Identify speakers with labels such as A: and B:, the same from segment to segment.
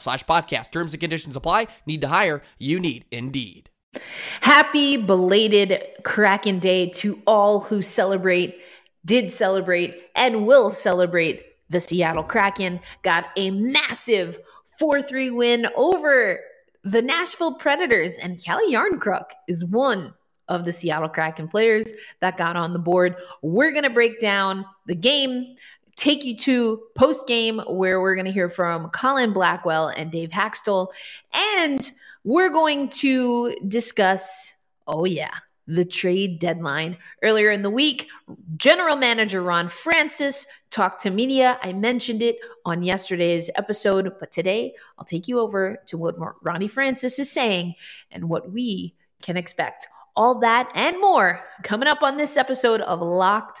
A: slash podcast. Terms and conditions apply. Need to hire? You need Indeed.
B: Happy belated Kraken Day to all who celebrate, did celebrate, and will celebrate the Seattle Kraken. Got a massive 4 3 win over the Nashville Predators, and Calle Jarnkrok is one of the Seattle Kraken players that got on the board. We're going to break down the game, take you to post game where we're going to hear from Colin Blackwell and Dave Hakstol. And we're going to discuss, oh, yeah, the trade deadline. Earlier in the week, General Manager Ron Francis talked to media. I mentioned it on yesterday's episode, but today I'll take you over to what Ronnie Francis is saying and what we can expect. All that and more coming up on this episode of Locked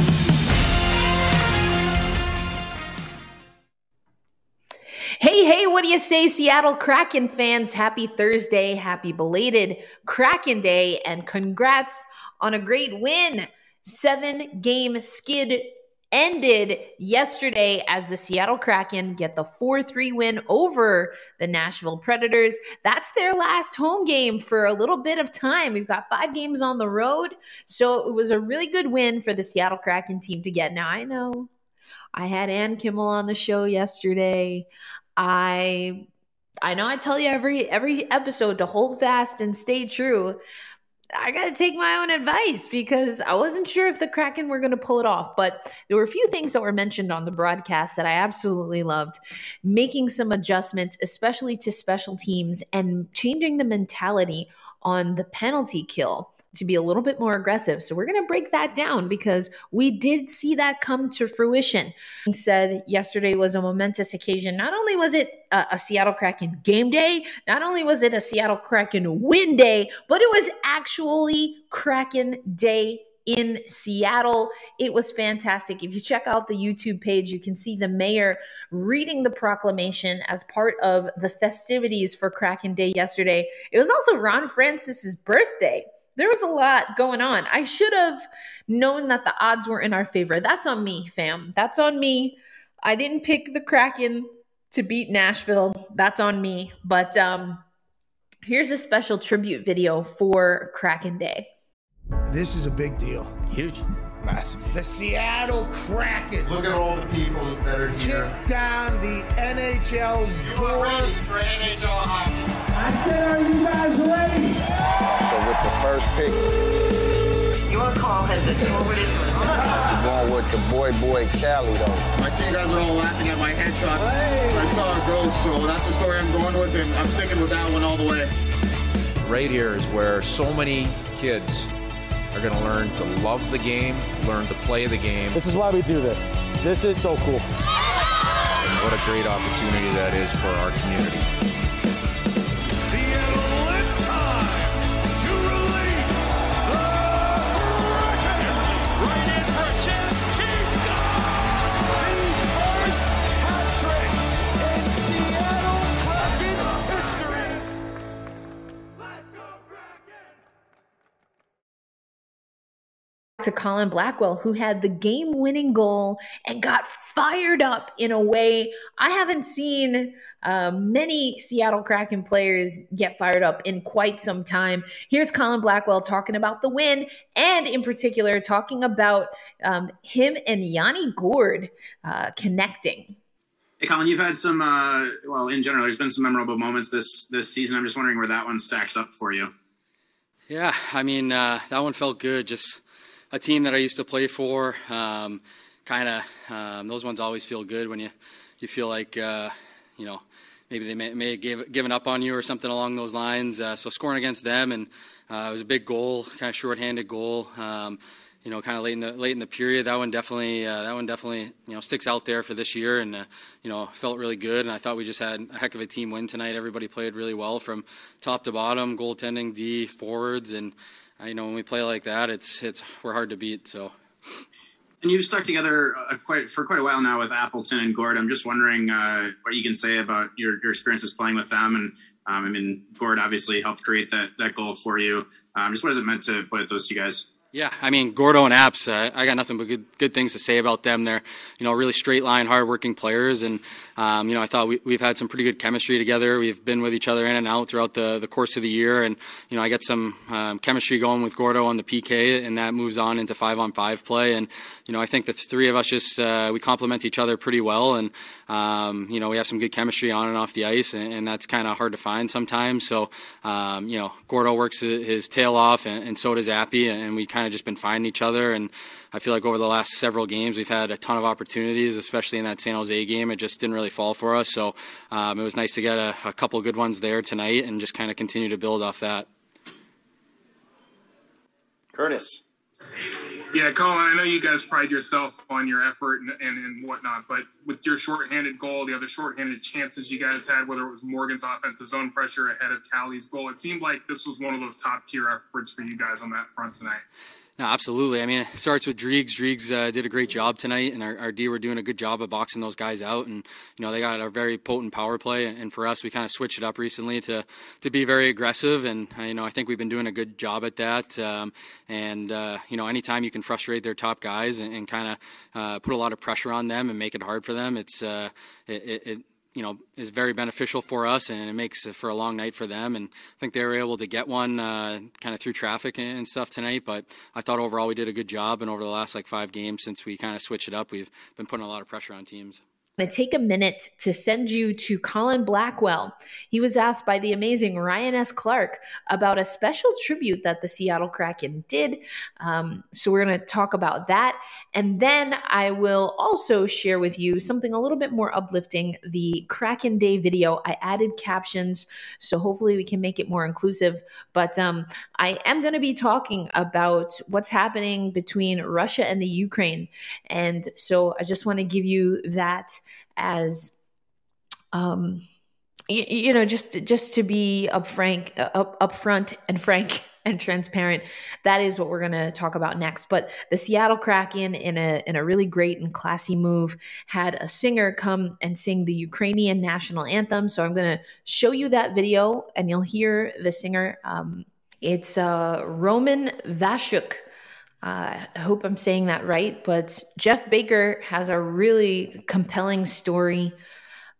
B: Hey, hey, what do you say, Seattle Kraken fans? Happy Thursday, happy belated Kraken Day, and congrats on a great win. Seven game skid ended yesterday as the Seattle Kraken get the 4 3 win over the Nashville Predators. That's their last home game for a little bit of time. We've got five games on the road. So it was a really good win for the Seattle Kraken team to get. Now, I know I had Ann Kimmel on the show yesterday. I. I know I tell you every every episode to hold fast and stay true. I got to take my own advice because I wasn't sure if the Kraken were going to pull it off. But there were a few things that were mentioned on the broadcast that I absolutely loved. Making some adjustments, especially to special teams, and changing the mentality on the penalty kill to be a little bit more aggressive. So we're going to break that down because we did see that come to fruition. He said yesterday was a momentous occasion. Not only was it a, a, Seattle Kraken game day, not only was it a Seattle Kraken win day, but it was actually Kraken day in Seattle. It was fantastic. If you check out the YouTube page, you can see the mayor reading the proclamation as part of the festivities for Kraken Day yesterday. It was also Ron Francis's birthday there was a lot going on. I should have known that the odds were in our favor. That's on me, fam. That's on me. I didn't pick the Kraken to beat Nashville. That's on me. But um here's a special tribute video for Kraken Day.
C: This is a big deal.
D: Huge.
C: Massive. The Seattle Kraken.
E: Look at all the people that are here.
C: Kick down the NHL's
E: you
C: door.
E: ready for NHL hockey.
F: I said, are you guys ready?
G: So with the first pick,
H: your call has been forwarded.
G: You're going with the boy, boy Calle, though.
E: I see you guys are all laughing at my headshot. Hey. I saw a ghost, so that's the story I'm going with, and I'm sticking with that one all the way.
D: right here is where so many kids are going to learn to love the game, learn to play the game.
H: This is why we do this. This is so cool.
D: And what a great opportunity that is for our community.
B: To Colin Blackwell, who had the game winning goal and got fired up in a way I haven't seen uh, many Seattle Kraken players get fired up in quite some time. Here's Colin Blackwell talking about the win and, in particular, talking about um, him and Yanni Gourde uh, connecting.
I: Hey, Colin, you've had some, uh, well, in general, there's been some memorable moments this this season. I'm just wondering where that one stacks up for you.
J: Yeah, I mean, uh, that one felt good. Just a team that I used to play for. Um, kind of um, those ones always feel good when you you feel like uh, you know maybe they may, may have gave, given up on you or something along those lines. Uh, so scoring against them and uh, it was a big goal, kind of shorthanded goal. Um, you know, kind of late in the late in the period. That one definitely uh, that one definitely you know sticks out there for this year, and uh, you know felt really good. And I thought we just had a heck of a team win tonight. Everybody played really well from top to bottom, goaltending, D, forwards, and you know when we play like that, it's it's we're hard to beat. So.
I: And you've stuck together uh, quite for quite a while now with Appleton and Gourde. I'm just wondering uh, what you can say about your, your experiences playing with them. And um, I mean, Gourde obviously helped create that that goal for you. Um, just what has it meant to put those two guys?
J: Yeah, I mean Gordo and Apps, uh, I got nothing but good good things to say about them. They're you know really straight line, hardworking players, and um, you know I thought we, we've had some pretty good chemistry together. We've been with each other in and out throughout the, the course of the year, and you know I get some um, chemistry going with Gordo on the PK, and that moves on into five on five play. And you know I think the three of us just uh, we complement each other pretty well, and um, you know we have some good chemistry on and off the ice, and, and that's kind of hard to find sometimes. So um, you know Gordo works his tail off, and, and so does Appy, and we kind kind of just been finding each other. And I feel like over the last several games, we've had a ton of opportunities, especially in that San Jose game. It just didn't really fall for us. So um, it was nice to get a, a couple good ones there tonight and just kind of continue to build off that.
K: Curtis.
L: Yeah, Colin, I know you guys pride yourself on your effort and, and, and, whatnot, but with your shorthanded goal, the other shorthanded chances you guys had, whether it was Morgan's offensive zone pressure ahead of Calle's goal, it seemed like this was one of those top tier efforts for you guys on that front tonight.
J: No, absolutely. I mean, it starts with Driegs. Driegs uh, did a great job tonight, and our, our D were doing a good job of boxing those guys out. And you know, they got a very potent power play. And for us, we kind of switched it up recently to to be very aggressive. And uh, you know, I think we've been doing a good job at that. Um, and uh, you know, anytime you can frustrate their top guys and, and kind of uh, put a lot of pressure on them and make it hard for them, it's uh, it, it you know is very beneficial for us and it makes for a long night for them. And I think they were able to get one uh, kind of through traffic and stuff tonight but I thought overall we did a good job. And over the last like five games since we kind of switched it up we've been putting a lot of pressure on teams
B: to take a minute to send you to Colin Blackwell. He was asked by the amazing Ryan S. Clark about a special tribute that the Seattle Kraken did. Um, so we're going to talk about that. And then I will also share with you something a little bit more uplifting the Kraken Day video. I added captions, so hopefully we can make it more inclusive. But um, I am going to be talking about what's happening between Russia and the Ukraine. And so I just want to give you that as um you, you know just just to be up frank up upfront and frank and transparent that is what we're going to talk about next. But the Seattle Kraken in a in a really great and classy move had a singer come and sing the Ukrainian national anthem. So I'm going to show you that video and you'll hear the singer um, it's uh, Roman Vashuk uh, I hope I'm saying that right, but Jeff Baker has a really compelling story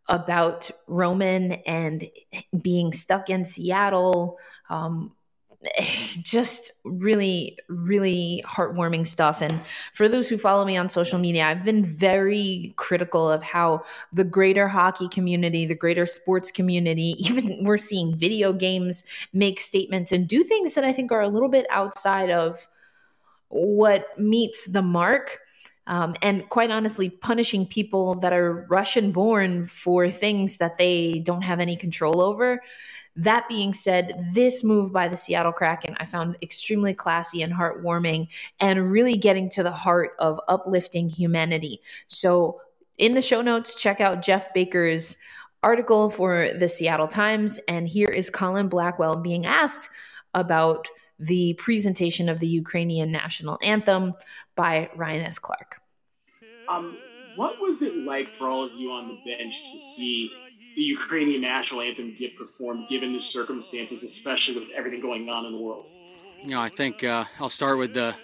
B: about Roman and being stuck in Seattle. Um, just really, really heartwarming stuff. And for those who follow me on social media, I've been very critical of how the greater hockey community, the greater sports community, even we're seeing video games make statements and do things that I think are a little bit outside of what meets the mark. Um, and quite honestly, punishing people that are Russian born for things that they don't have any control over. That being said, this move by the Seattle Kraken I found extremely classy and heartwarming and really getting to the heart of uplifting humanity. So, in the show notes, check out Jeff Baker's article for the Seattle Times. And here is Colin Blackwell being asked about the presentation of the Ukrainian national anthem by Ryan S. Clark.
K: Um, what was it like for all of you on the bench to see the Ukrainian national anthem get performed, given the circumstances, especially with everything going on in the world?
J: You know, I think uh, I'll start with the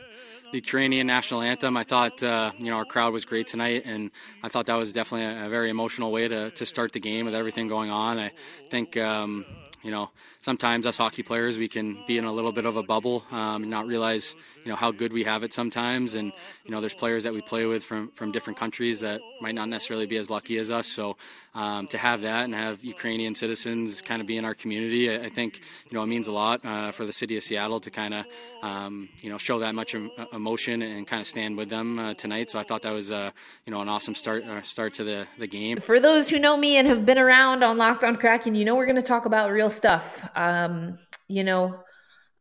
J: the Ukrainian national anthem. I thought uh, you know our crowd was great tonight, and I thought that was definitely a, a, very emotional way to, to start the game with everything going on. I think um, you know sometimes us hockey players we can be in a little bit of a bubble um, and not realize you know how good we have it sometimes. And you know there's players that we play with from from different countries that might not necessarily be as lucky as us. So um, to have that and have Ukrainian citizens kind of be in our community I, I think you know it means a lot uh, for the city of Seattle to kind of um, you know show that much emotion and kind of stand with them uh, tonight. So I thought that was uh, you know an awesome start uh, start to the the game.
B: For those who know me and have been around on Locked On Kraken you know we're going to talk about real stuff um, you know,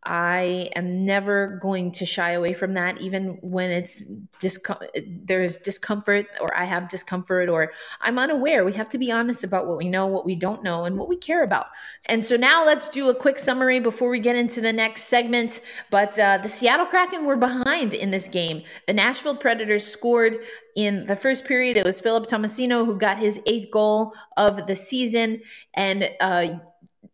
B: I am never going to shy away from that, even when it's discom- there's discomfort or I have discomfort or I'm unaware. We have to be honest about what we know, what we don't know, and what we care about. And so now let's do a quick summary before we get into the next segment. But uh, the Seattle Kraken were behind in this game. The Nashville Predators scored in the first period. It was Philip Tomasino who got his eighth goal of the season, and uh,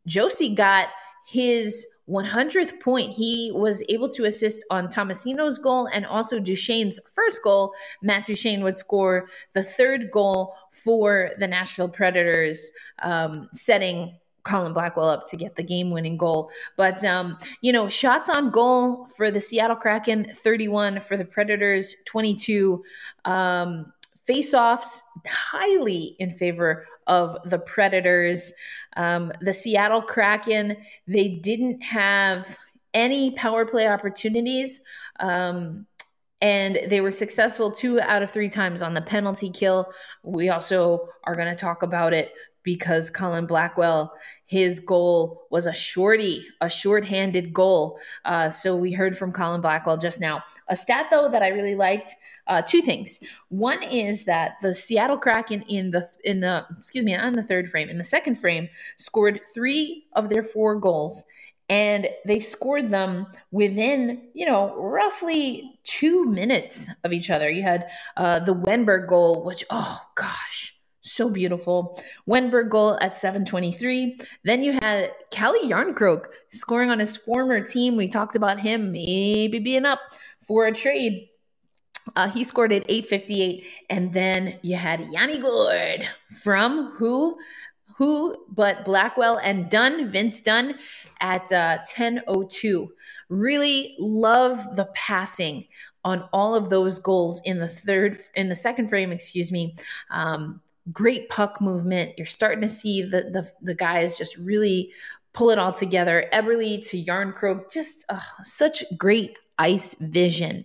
B: Josi got his 100th point. He was able to assist on Tomasino's goal and also Duchene's first goal. Matt Duchene would score the third goal for the Nashville Predators, um, setting Colin Blackwell up to get the game winning goal. But, um, you know, shots on goal for the Seattle Kraken, 31 for the Predators, 22. Um, face offs highly in favor of the Predators. Um, the Seattle Kraken, they didn't have any power play opportunities. Um, and they were successful two out of three times on the penalty kill. We also are going to talk about it because Colin Blackwell, his goal was a shorty, a short-handed goal. Uh, so we heard from Colin Blackwell just now. A stat though that I really liked. Uh, two things. One is that the Seattle Kraken in the in the excuse me on the third frame in the second frame scored three of their four goals and they scored them within, you know, roughly two minutes of each other. You had uh, the Wennberg goal, which, oh gosh, so beautiful. Wennberg goal at 723. Then you had Calle Jarnkrok scoring on his former team. We talked about him maybe being up for a trade. Uh, he scored at 858. And then you had Yanni Gourde from who? Who but Blackwell and Dunn, Vince Dunn at uh, 1002. Really love the passing on all of those goals in the third in the second frame excuse me um, great puck movement. You're starting to see the the, the guys just really pull it all together. Eberle to Jarnkrok, just uh, such great ice vision.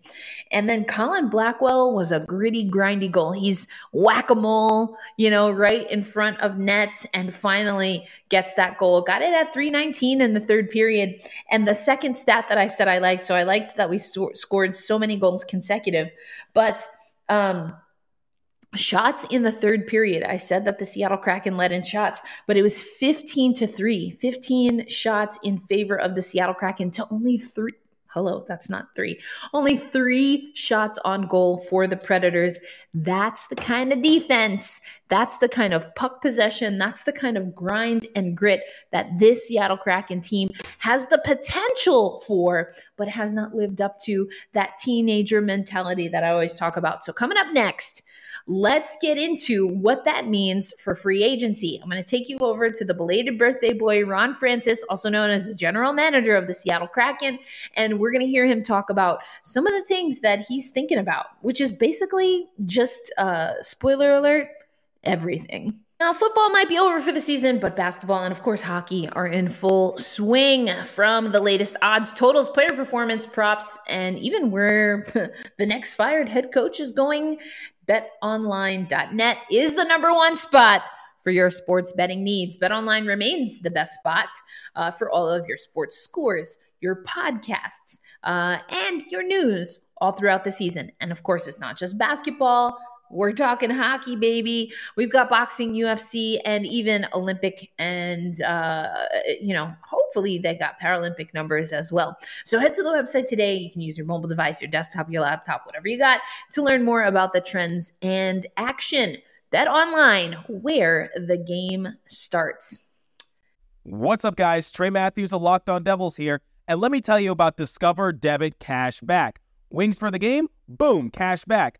B: And then Colin Blackwell was a gritty, grindy goal. He's whack a mole, you know, right in front of nets, and finally gets that goal. Got it at 319 in the third period. And the second stat that I said I liked, so I liked that we so- scored so many goals consecutive, but um shots in the third period. I said that the Seattle Kraken led in shots, but it was 15 to 3. 15 shots in favor of the Seattle Kraken to only 3 Hello, that's not 3. Only 3 shots on goal for the Predators. That's the kind of defense. That's the kind of puck possession. That's the kind of grind and grit that this Seattle Kraken team has the potential for, but has not lived up to that teenager mentality that I always talk about. So, coming up next, let's get into what that means for free agency. I'm going to take you over to the belated birthday boy, Ron Francis, also known as the general manager of the Seattle Kraken. And we're going to hear him talk about some of the things that he's thinking about, which is basically just, uh, spoiler alert, everything. Now, football might be over for the season, but basketball and, of course, hockey are in full swing from the latest odds, totals, player performance, props, and even where the next fired head coach is going. BetOnline.net is the number one spot for your sports betting needs. BetOnline remains the best spot uh, for all of your sports scores, your podcasts, uh, and your news all throughout the season. And of course, it's not just basketball. We're talking hockey, baby. We've got boxing, UFC, and even Olympic, and uh, you know, hopefully they got Paralympic numbers as well. So head to the website today. You can use your mobile device, your desktop, your laptop, whatever you got, to learn more about the trends and action. Bet online, where the game starts.
M: What's up, guys? Trey Matthews of Locked On Devils here, and let me tell you about Discover Debit Cash Back. Wings for the game? Boom, cash back.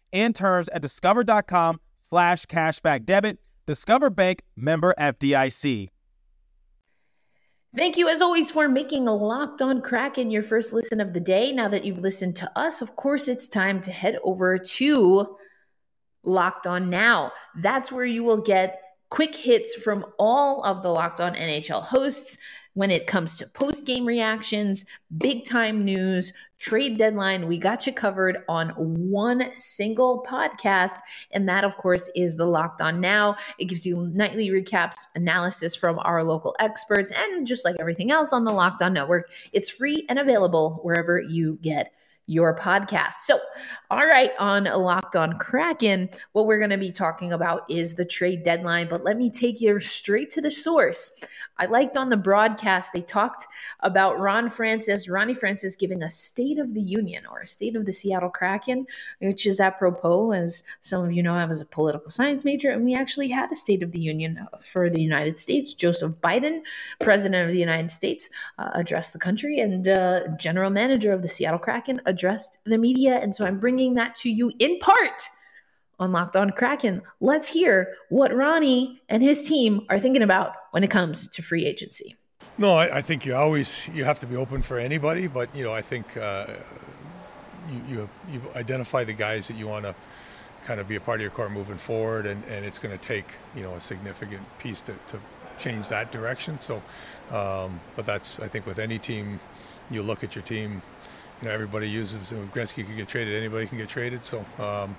M: and terms at discover.com slash cashback debit. Discover Bank member FDIC.
B: Thank you, as always, for making a locked on Kraken your first listen of the day. Now that you've listened to us, of course, it's time to head over to Locked On Now. That's where you will get quick hits from all of the Locked On NHL hosts when it comes to post game reactions, big time news, trade deadline. We got you covered on one single podcast. And that, of course, is the Locked On Now. It gives you nightly recaps, analysis from our local experts, and just like everything else on the Locked On Network, it's free and available wherever you get your podcast. So, all right, on Locked on Kraken, what we're going to be talking about is the trade deadline, but let me take you straight to the source. I liked on the broadcast, they talked about Ron Francis, Ronnie Francis giving a State of the Union or a State of the Seattle Kraken, which is apropos, as some of you know, I was a political science major, and we actually had a State of the Union for the United States. Joseph Biden, President of the United States, uh, addressed the country, and uh, General Manager of the Seattle Kraken addressed the media. And so I'm bringing that to you in part on Locked On Kraken. Let's hear what Ronnie and his team are thinking about when it comes to free agency.
N: No, I, I think you always you have to be open for anybody, but you know I think uh, you, you you identify the guys that you want to kind of be a part of your core moving forward, and, and it's going to take you know a significant piece to, to change that direction. So, um, but that's I think with any team, you look at your team. You know, everybody uses. Gretzky can get traded. Anybody can get traded. So, um,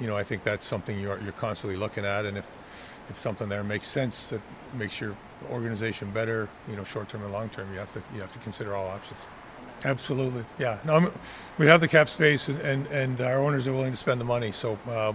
N: you know, I think that's something you're, you're constantly looking at. And if, if something there makes sense that makes your organization better, you know, short term and long term, you have to you have to consider all options. Absolutely, yeah. No, I'm, we have the cap space, and, and, and, our owners are willing to spend the money. So uh,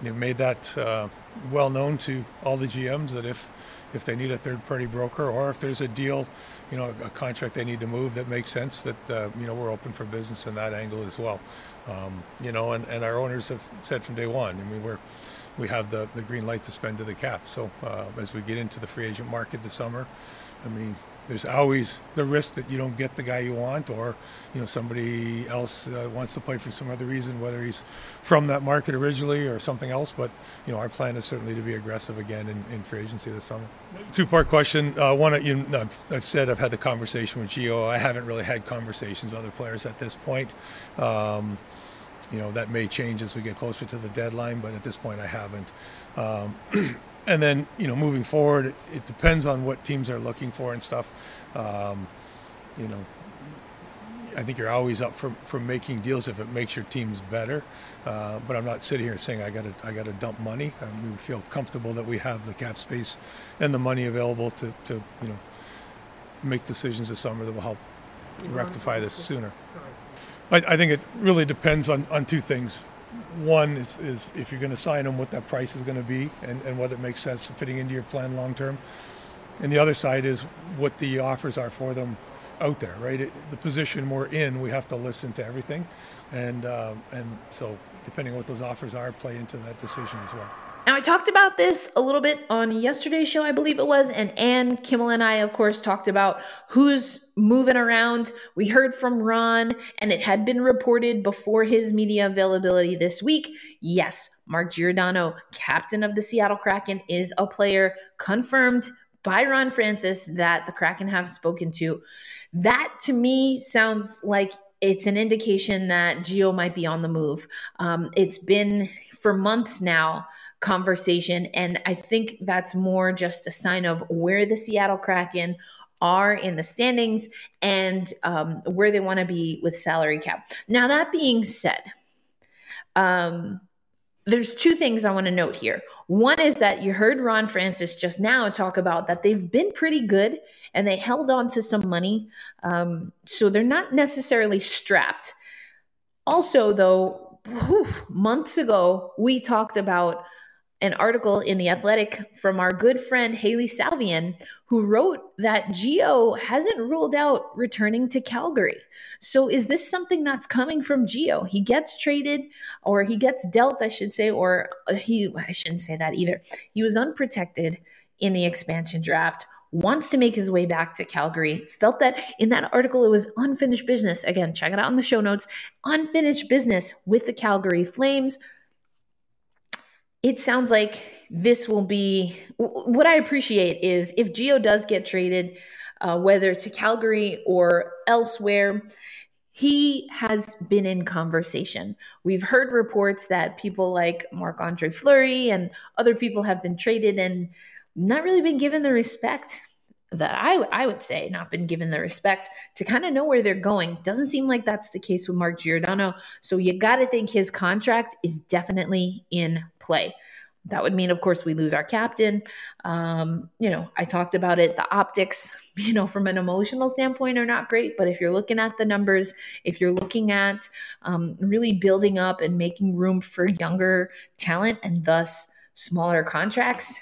N: you've made that uh, well known to all the GMs that if if they need a third party broker or if there's a deal, you know, a contract they need to move that makes sense, that uh, you know we're open for business in that angle as well. Um, you know, and, and our owners have said from day one, I mean, we're, we have the, the green light to spend to the cap. So uh, as we get into the free agent market this summer, I mean, there's always the risk that you don't get the guy you want, or you know somebody else uh, wants to play for some other reason, whether he's from that market originally or something else. But you know our plan is certainly to be aggressive again in, in free agency this summer. Two-part question. Uh, one, you know, I've said I've had the conversation with Gio. I haven't really had conversations with other players at this point. Um, you know that may change as we get closer to the deadline, but at this point I haven't. Um, and then you know moving forward, it, depends on what teams are looking for and stuff. Um, you know, I think you're always up for, for making deals if it makes your teams better. Uh, but I'm not sitting here saying I got to I got to dump money. I mean, we feel comfortable that we have the cap space and the money available to, to you know make decisions this summer that will help rectify this sooner. I, I think it really depends on, on two things. One is, is if you're going to sign them, what that price is going to be and, and whether it makes sense fitting into your plan long term. And the other side is what the offers are for them out there, right? It, the position we're in, we have to listen to everything. And, uh, and so depending on what those offers are, play into that decision as well.
B: Now, I talked about this a little bit on yesterday's show, I believe it was, and Ann Kimmel and I, of course, talked about who's moving around. We heard from Ron, and it had been reported before his media availability this week. Yes, Mark Giordano, captain of the Seattle Kraken, is a player confirmed by Ron Francis that the Kraken have spoken to. That to me sounds like it's an indication that Gio might be on the move. Um, it's been for months now conversation, and I think that's more just a sign of where the Seattle Kraken are in the standings and um, where they want to be with salary cap. Now, that being said, um, there's two things I want to note here. One is that you heard Ron Francis just now talk about that they've been pretty good and they held on to some money. Um, so they're not necessarily strapped. Also, though, whew, months ago, we talked about an article in The Athletic from our good friend Hailey Salvian, who wrote that Gio hasn't ruled out returning to Calgary. So, is this something that's coming from Gio? He gets traded, or he gets dealt, I should say, or uh, he, I shouldn't say that either. He was unprotected in the expansion draft wants to make his way back to Calgary. Felt that in that article it was unfinished business. Again, check it out in the show notes. Unfinished business with the Calgary Flames it sounds like this will be what I appreciate is if Gio does get traded, uh, whether to Calgary or elsewhere, he has been in conversation. We've heard reports that people like Marc Andre Fleury and other people have been traded and not really been given the respect that I, I would say not been given the respect to kind of know where they're going. Doesn't seem like that's the case with Mark Giordano. So you got to think his contract is definitely in play. That would mean, of course, we lose our captain. Um, you know, I talked about it. The optics, you know, from an emotional standpoint are not great. But if you're looking at the numbers, if you're looking at um, really building up and making room for younger talent and thus smaller contracts,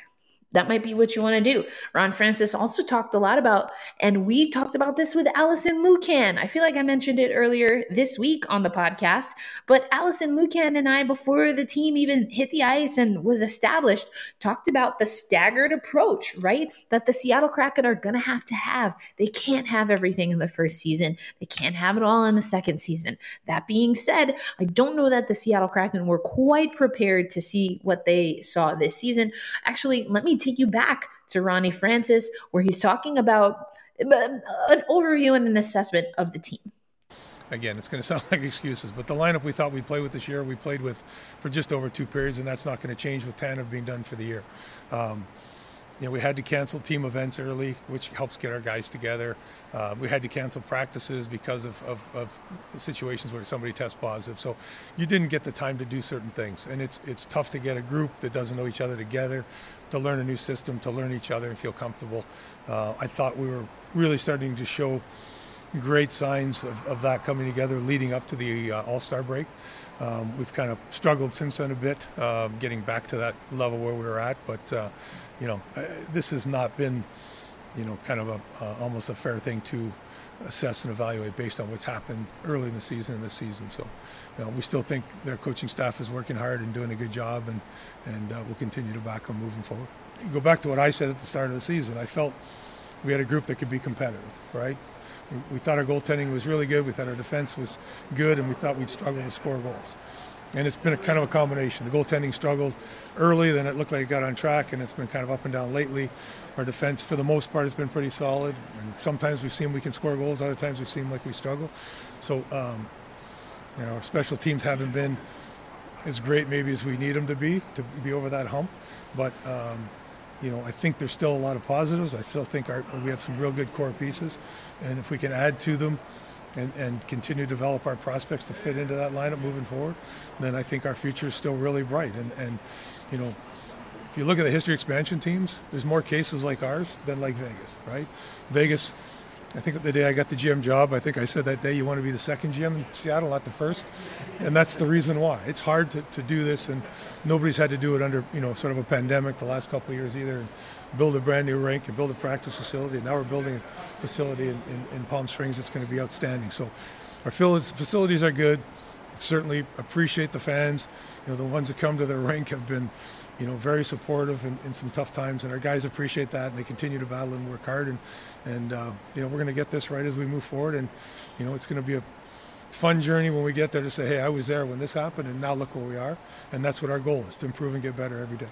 B: that might be what you want to do. Ron Francis also talked a lot about, and we talked about this with Alison Lukan. I feel like I mentioned it earlier this week on the podcast, but Alison Lukan and I, before the team even hit the ice and was established, talked about the staggered approach, right? That the Seattle Kraken are going to have to have. They can't have everything in the first season, they can't have it all in the second season. That being said, I don't know that the Seattle Kraken were quite prepared to see what they saw this season. Actually, let me take you back to Ronnie Francis, where he's talking about uh, an overview and an assessment of the team.
N: Again, it's going to sound like excuses, but the lineup we thought we'd play with this year, we played with for just over two periods, and that's not going to change with Tanev being done for the year. Um, know, we had to cancel team events early, which helps get our guys together. Uh, we had to cancel practices because of, of, of, situations where somebody tests positive. So you didn't get the time to do certain things, and it's it's tough to get a group that doesn't know each other together to learn a new system, to learn each other and feel comfortable. Uh, I thought we were really starting to show great signs of, of that coming together leading up to the uh, All Star break. Um, we've kind of struggled since then a bit, uh, getting back to that level where we were at. But uh, you know, this has not been, you know, kind of a almost a fair thing to assess and evaluate based on what's happened early in the season and this season. So, you know, we still think their coaching staff is working hard and doing a good job, and and uh, we'll continue to back them moving forward. Go back to what I said at the start of the season. I felt we had a group that could be competitive, right? We, we thought our goaltending was really good. We thought our defense was good, and we thought we'd struggle to score goals. And it's been a kind of a combination. The goaltending struggled early, then it looked like it got on track, and it's been kind of up and down lately. Our defense, for the most part, has been pretty solid. And sometimes we've seen we can score goals. Other times we've seen like we struggle. So, um, you know, our special teams haven't been as great maybe as we need them to be to be over that hump. But um, you know, I think there's still a lot of positives. I still think our, we have some real good core pieces, and if we can add to them and, and continue to develop our prospects to fit into that lineup moving forward, then I think our future is still really bright. And, and you know, if you look at the history expansion teams, there's more cases like ours than like Vegas, right? Vegas, I think the day I got the GM job, I think I said that day you want to be the second GM in Seattle, not the first. And that's the reason why. It's hard to, to do this, and nobody's had to do it under, you know, sort of a pandemic the last couple of years either. Build a brand new rink and build a practice facility. And now we're building a facility in, in, in Palm Springs that's going to be outstanding. So our facilities are good. Certainly appreciate the fans. You know, the ones that come to the rink have been you know, very supportive in, in, some tough times, and our guys appreciate that, and they continue to battle and work hard, and and uh, you know, we're going to get this right as we move forward, and you know, it's going to be a fun journey when we get there to say, hey, I was there when this happened, and now look where we are, and that's what our goal is to improve and get better every day.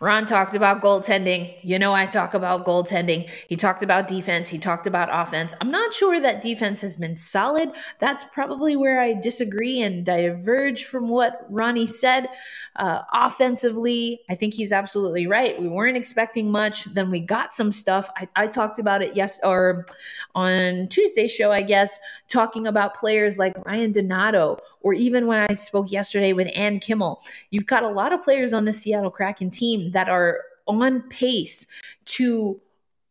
B: Ron talked about goaltending. You know, I talk about goaltending. He talked about defense. He talked about offense. I'm not sure that defense has been solid. That's probably where I disagree and diverge from what Ronnie said. Uh, offensively, I think he's absolutely right. We weren't expecting much. Then we got some stuff. I, I talked about it yes or on Tuesday's show, I guess, talking about players like Ryan Donato or even when I spoke yesterday with Ann Kimmel. You've got a lot of players on the Seattle Kraken team that are on pace to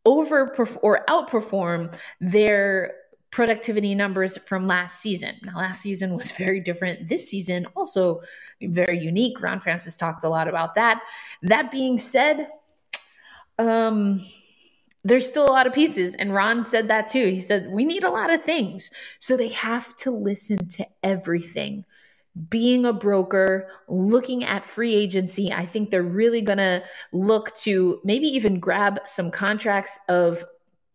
B: over or outperform their productivity numbers from last season. Now, last season was very different. This season, also very unique. Ron Francis talked a lot about that. That being said, um, there's still a lot of pieces. And Ron said that too. He said, we need a lot of things. So they have to listen to everything. Being a broker, looking at free agency, I think they're really going to look to maybe even grab some contracts of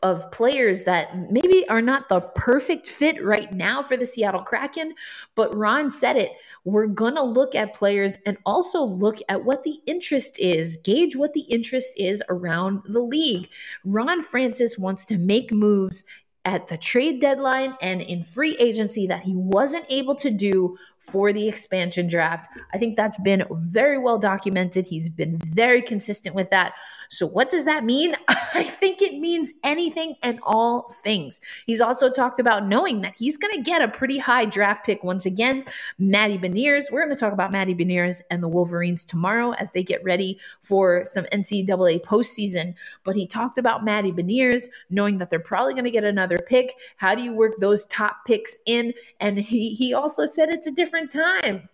B: of players that maybe are not the perfect fit right now for the Seattle Kraken, but Ron said it. We're going to look at players and also look at what the interest is, gauge what the interest is around the league. Ron Francis wants to make moves at the trade deadline and in free agency that he wasn't able to do for the expansion draft. I think that's been very well documented. He's been very consistent with that. So, what does that mean? I think it means anything and all things. He's also talked about knowing that he's going to get a pretty high draft pick once again. Matty Beniers, we're going to talk about Matty Beniers and the Wolverines tomorrow as they get ready for some NCAA postseason. But he talked about Matty Beniers, knowing that they're probably going to get another pick. How do you work those top picks in? And he, he also said it's a different time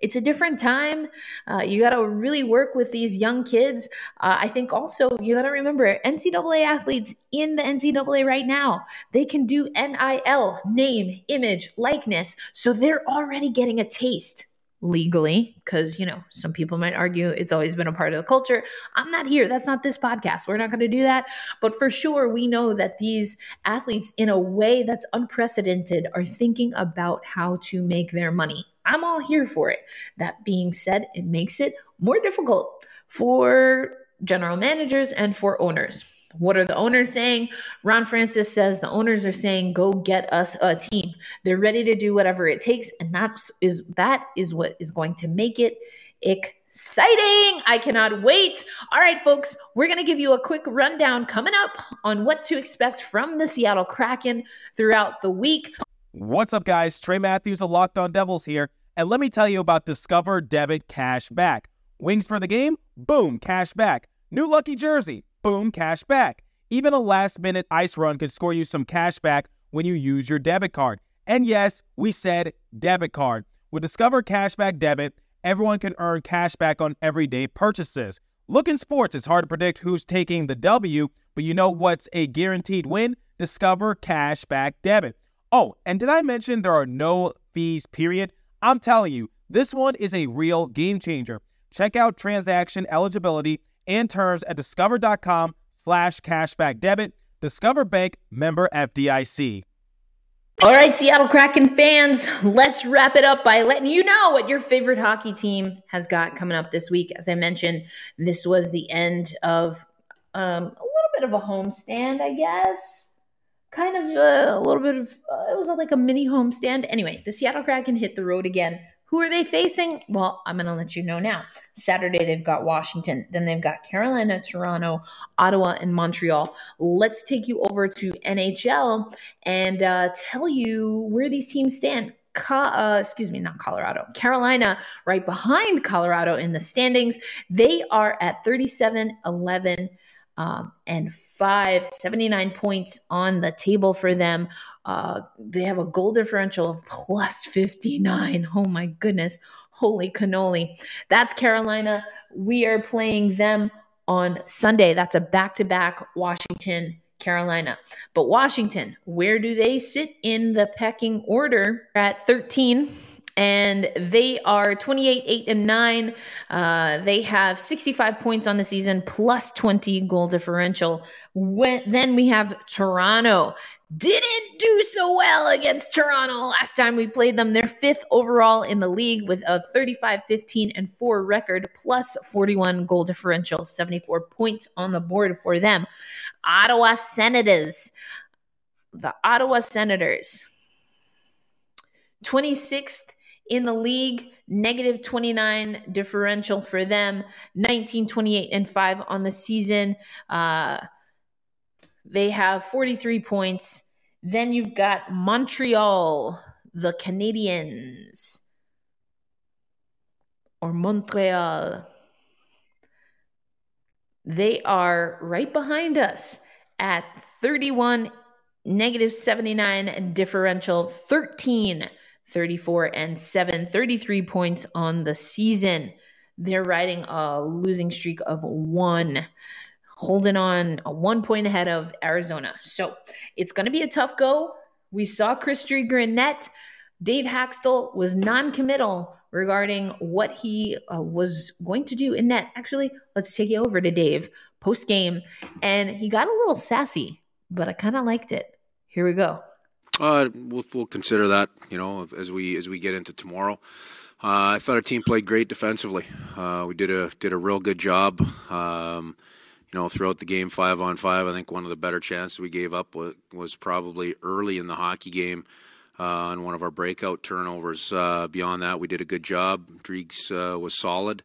B: it's a different time. Uh, you got to really work with these young kids. Uh, I think also you got to remember NCAA athletes in the NCAA right now, they can do NIL, name, image, likeness. So they're already getting a taste legally because you know some people might argue it's always been a part of the culture i'm not here that's not this podcast we're not going to do that but for sure we know that these athletes in a way that's unprecedented are thinking about how to make their money I'm all here for it. That being said, it makes it more difficult for general managers and for owners. What are the owners saying? Ron Francis says the owners are saying, "Go get us a team." They're ready to do whatever it takes, and that is that is what is going to make it exciting. I cannot wait. All right, folks, we're going to give you a quick rundown coming up on what to expect from the Seattle Kraken throughout the week.
M: What's up, guys? Trey Matthews of Locked On Devils here. And let me tell you about Discover Debit Cash Back. Wings for the game? Boom, cash back. New lucky jersey? Boom, cash back. Even a last minute ice run could score you some cash back when you use your debit card. And yes, we said debit card. With Discover Cashback Debit, everyone can earn cash back on everyday purchases. Look in sports, it's hard to predict who's taking the W, but you know what's a guaranteed win? Discover Cashback Debit. Oh, and did I mention there are no fees, period? I'm telling you, this one is a real game changer. Check out transaction eligibility and terms at discover.com slash cashback debit. Discover Bank member FDIC.
B: All right, Seattle Kraken fans, let's wrap it up by letting you know what your favorite hockey team has got coming up this week. As I mentioned, this was the end of um, a little bit of a homestand, I guess kind of uh, a little bit of uh, it was like a mini homestand. Anyway, the Seattle Kraken hit the road again. Who are they facing? Well, I'm going to let you know now. Saturday, they've got Washington. Then they've got Carolina, Toronto, Ottawa, and Montreal. Let's take you over to NHL and uh, tell you where these teams stand. Uh, excuse me, not Colorado, Carolina, right behind Colorado in the standings. They are at 37 11 um, and five, 79 points on the table for them. Uh, they have a goal differential of plus 59. Oh my goodness. Holy cannoli. That's Carolina. We are playing them on Sunday. That's a back to back Washington, Carolina. But Washington, where do they sit in the pecking order? At 13 and they are 28, 8, and 9. Uh, they have 65 points on the season, plus 20 goal differential. When, then we have Toronto. Didn't do so well against Toronto last time we played them. They're fifth overall in the league with a 35, 15, and 4 record, plus 41 goal differential, 74 points on the board for them. Ottawa Senators. The Ottawa Senators. 26th in the league, negative 29 differential for them, 19, 28, and 5 on the season. Uh, they have 43 points. Then you've got Montreal, the Canadiens, or Montreal. They are right behind us at 31, negative 79 differential, 13, 34, and 7, 33 points on the season. They're riding a losing streak of one holding on a one point ahead of Arizona. So it's going to be a tough go. We saw Chris net. Dave Hakstol was non-committal regarding what he uh, was going to do in net. Actually, let's take you over to Dave post game, and he got a little sassy, but I kind of liked it. Here we go.
D: Uh, we'll, we'll consider that, you know, as we as we get into tomorrow. Uh, I thought our team played great defensively. Uh, we did a did a real good job. Um, you know, throughout the game, five on five, I think one of the better chances we gave up was, was probably early in the hockey game uh, on one of our breakout turnovers. Uh, beyond that, we did a good job. Dreeks uh, was solid,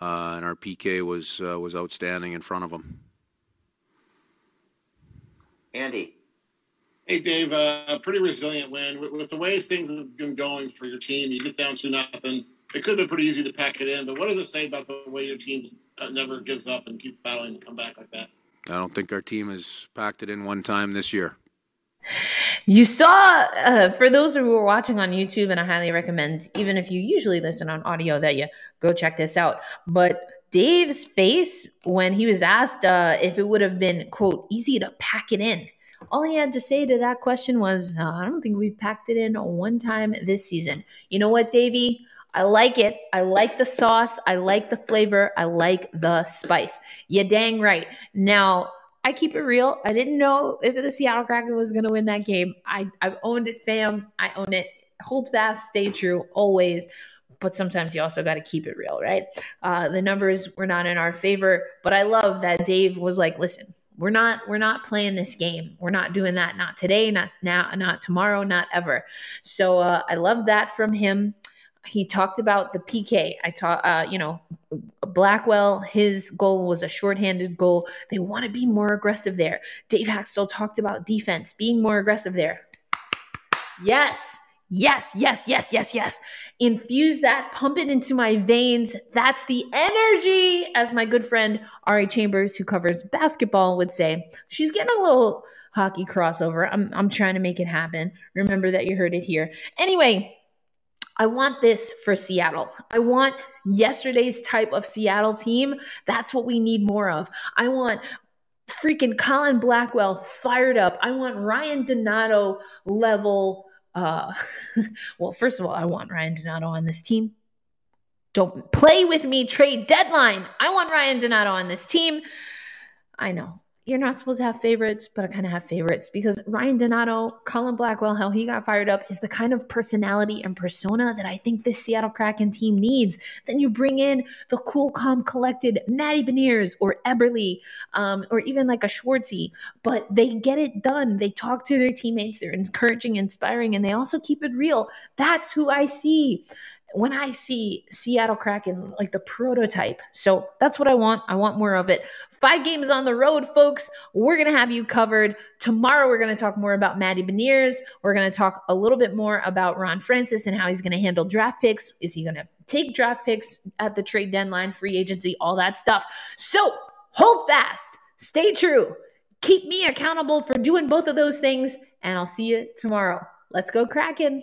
D: uh, and our PK was was outstanding in front of him.
O: Andy.
E: Hey, Dave, uh, a pretty resilient win. With, with, the ways things have been going for your team, you get down to nothing. It could have been pretty easy to pack it in, but what does it say about the way your team uh, never gives up and keeps battling and come back like that?
D: I don't think our team has packed it in one time this year.
B: You saw, uh, for those who are watching on YouTube, and I highly recommend, even if you usually listen on audio, that you go check this out. But Dave's face when he was asked uh, if it would have been, quote, easy to pack it in all he had to say to that question was, uh, I don't think we've packed it in one time this season. You know what, Davey? I like it. I like the sauce. I like the flavor. I like the spice. You dang right. Now, I keep it real. I didn't know if the Seattle Kraken was going to win that game. I, I've owned it, fam. I own it. Hold fast, stay true, always. But sometimes you also got to keep it real, right? Uh, the numbers were not in our favor. But I love that Dave was like, listen, we're not we're not playing this game. We're not doing that. Not today not now not tomorrow not ever. So uh, i love that from him. He talked about the pk i taught uh, you know blackwell his goal was a shorthanded goal. They want to be more aggressive there. Dave Hakstol talked about defense being more aggressive there. Yes Yes, yes, yes, yes, yes. Infuse that, pump it into my veins. That's the energy, as my good friend Ari Chambers, who covers basketball, would say. She's getting a little hockey crossover. I'm, I'm trying to make it happen. Remember that you heard it here. Anyway, I want this for Seattle. I want yesterday's type of Seattle team. That's what we need more of. I want freaking Colin Blackwell fired up. I want Ryan Donato level uh, well, first of all, I want Ryan Donato on this team. Don't play with me, trade deadline. I want Ryan Donato on this team. I know you're not supposed to have favorites, but I kind of have favorites because Ryan Donato, Colin Blackwell, how he got fired up is the kind of personality and persona that I think this Seattle Kraken team needs. Then you bring in the cool, calm, collected Matty Beniers or Eberle, um, or even like a Schwartzy, but they get it done. They talk to their teammates, they're encouraging, inspiring, and they also keep it real. That's who I see when I see Seattle Kraken, like the prototype. So that's what I want. I want more of it. Five games on the road, folks. We're going to have you covered. Tomorrow, we're going to talk more about Matty Beniers. We're going to talk a little bit more about Ron Francis and how he's going to handle draft picks. Is he going to take draft picks at the trade deadline, free agency, all that stuff? So hold fast, stay true, keep me accountable for doing both of those things, and I'll see you tomorrow. Let's go, Kraken.